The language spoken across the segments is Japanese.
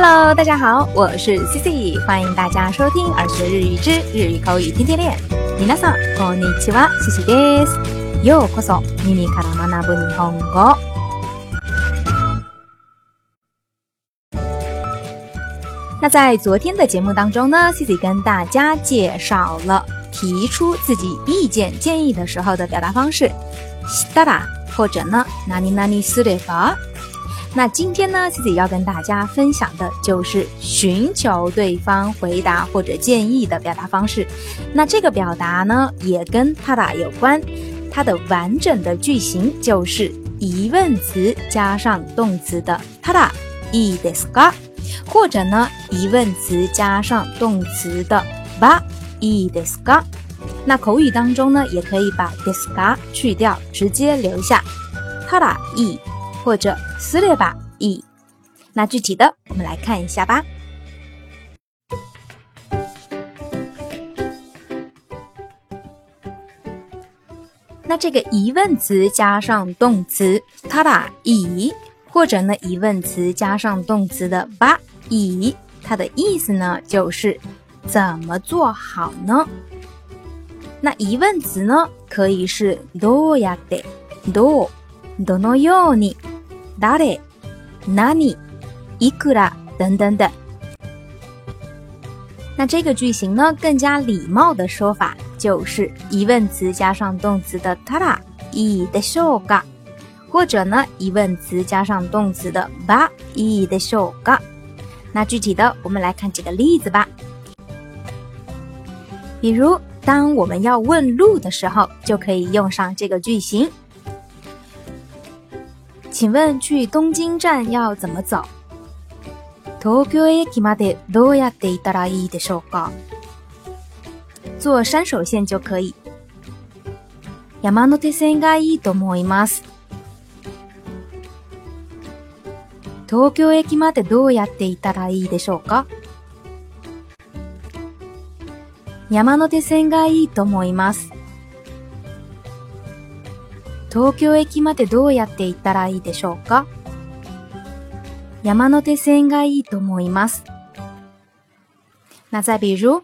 Hello，大家好，我是 Cici，欢迎大家收听《儿学日语之日语口语天天练》。皆さんこんにちは、Cici です。ようこそ耳から学ぶ日本語。那在昨天的节目当中呢，Cici 跟大家介绍了提出自己意见建议的时候的表达方式，したら或者呢，何々すれば。 那今天呢，自己要跟大家分享的就是寻求对方回答或者建议的表达方式。那这个表达呢，也跟他打有关。它的完整的句型就是疑问词加上动词的他打いいですか，或者呢，疑问词加上动词的ばいいですか。那口语当中呢，也可以把ですか去掉，直接留下他打いい。 或者撕裂吧，e。那具体的，我们来看一下吧。那这个疑问词加上动词ただい或者呢疑问词加上动词的ばい它的意思呢就是怎么做好呢？那疑问词呢可以是どうやってどうどのように 誰、何、いくら等等等。那这个句型呢，更加礼貌的说法就是疑问词加上动词的ただ、いいでしょうか，或者呢疑问词加上动词的ば、いいでしょうか。那具体的，我们来看几个例子吧。比如，当我们要问路的时候，就可以用上这个句型。 请问去东京站要怎么走？東京駅までどうやって行ったらいいでしょうか？坐山手线就可以。山手線がいいと思います。東京駅までどうやって行ったらいいでしょうか？山手線がいいと思います。東京駅までどうやって行ったらいいでしょうか？山手線がいいと思います。那再比如，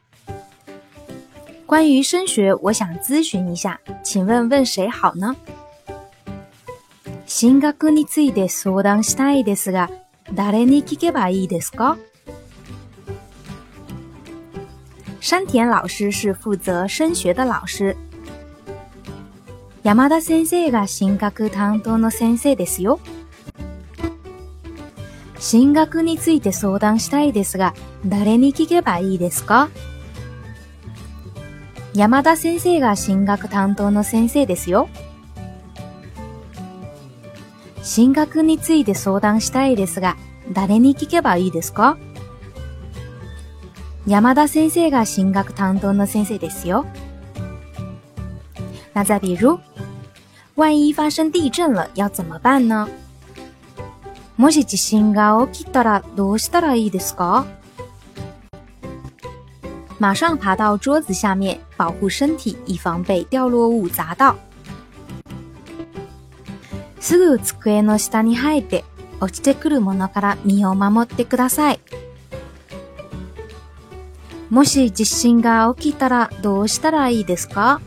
关于升学，我想咨询一下，请问问谁好呢？進学について相談したいですが、誰に聞けばいいですか？山田老师是负责升学的老师。山田先生が進学担当の先生ですよ。進学について相談したいですが、誰に聞けばいいですか？山田先生が進学担当の先生ですよ。進学について相談したいですが、誰に聞けばいいですか？山田先生が進学担当の先生ですよ。那再比如，万一发生地震了，要怎么办呢？もし地震が起きたらどうしたらいいですか？马上爬到桌子下面，保护身体，以防被掉落物砸到。すぐ机の下に入って落ちてくるものから身を守ってください。もし地震が起きたらどうしたらいいですか？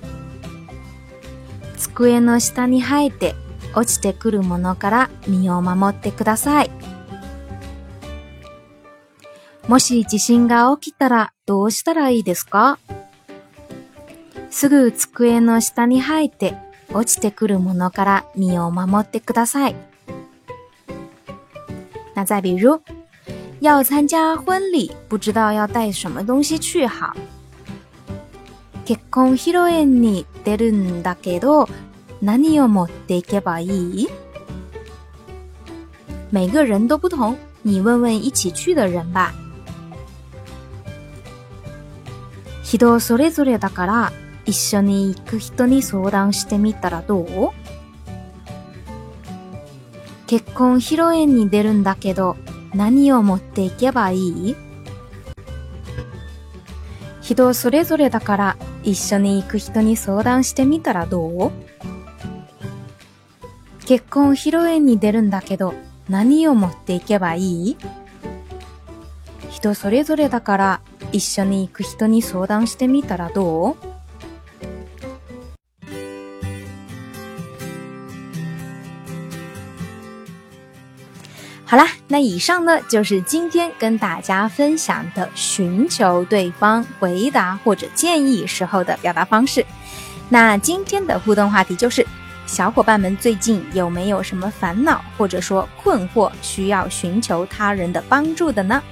机の下に生えて落ちてくるものから身を守ってください。もし地震が起きたらどうしたらいいですか？すぐ机の下に生えて落ちてくるものから身を守ってください。那再比如，要参加婚礼，不知道要带什么东西去好。結婚披露宴に出るんだけど、何を持っていけばいい？每个人都不同，你问问一起去的人吧。人それぞれだから一緒に行く人に相談してみたらどう？結婚披露宴に出るんだけど何を持っていけばいい？人それぞれだから一緒に行く人に相談してみたらどう？結婚披露宴に出るんだけど何を持っていけばいい？人それぞれだから一緒に行く人に相談してみたらどう？好啦，那以上呢就是今天跟大家分享的寻求对方回答或者建议时候的表达方式。那今天的互动话题就是，小伙伴们最近有没有什么烦恼或者说困惑需要寻求他人的帮助的呢？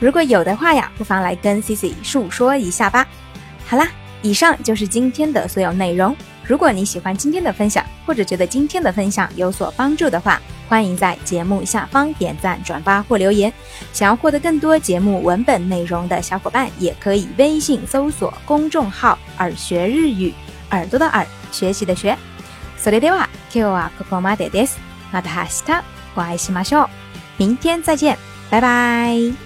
如果有的话呀，不妨来跟 C C 诉说一下吧。好啦，以上就是今天的所有内容。如果你喜欢今天的分享，或者觉得今天的分享有所帮助的话，欢迎在节目下方点赞、转发或留言。想要获得更多节目文本内容的小伙伴，也可以微信搜索公众号“耳学日语”，耳朵的耳，学习的学。それでは今日はここまでです。また明日お会いしましょう。明天再见，拜拜。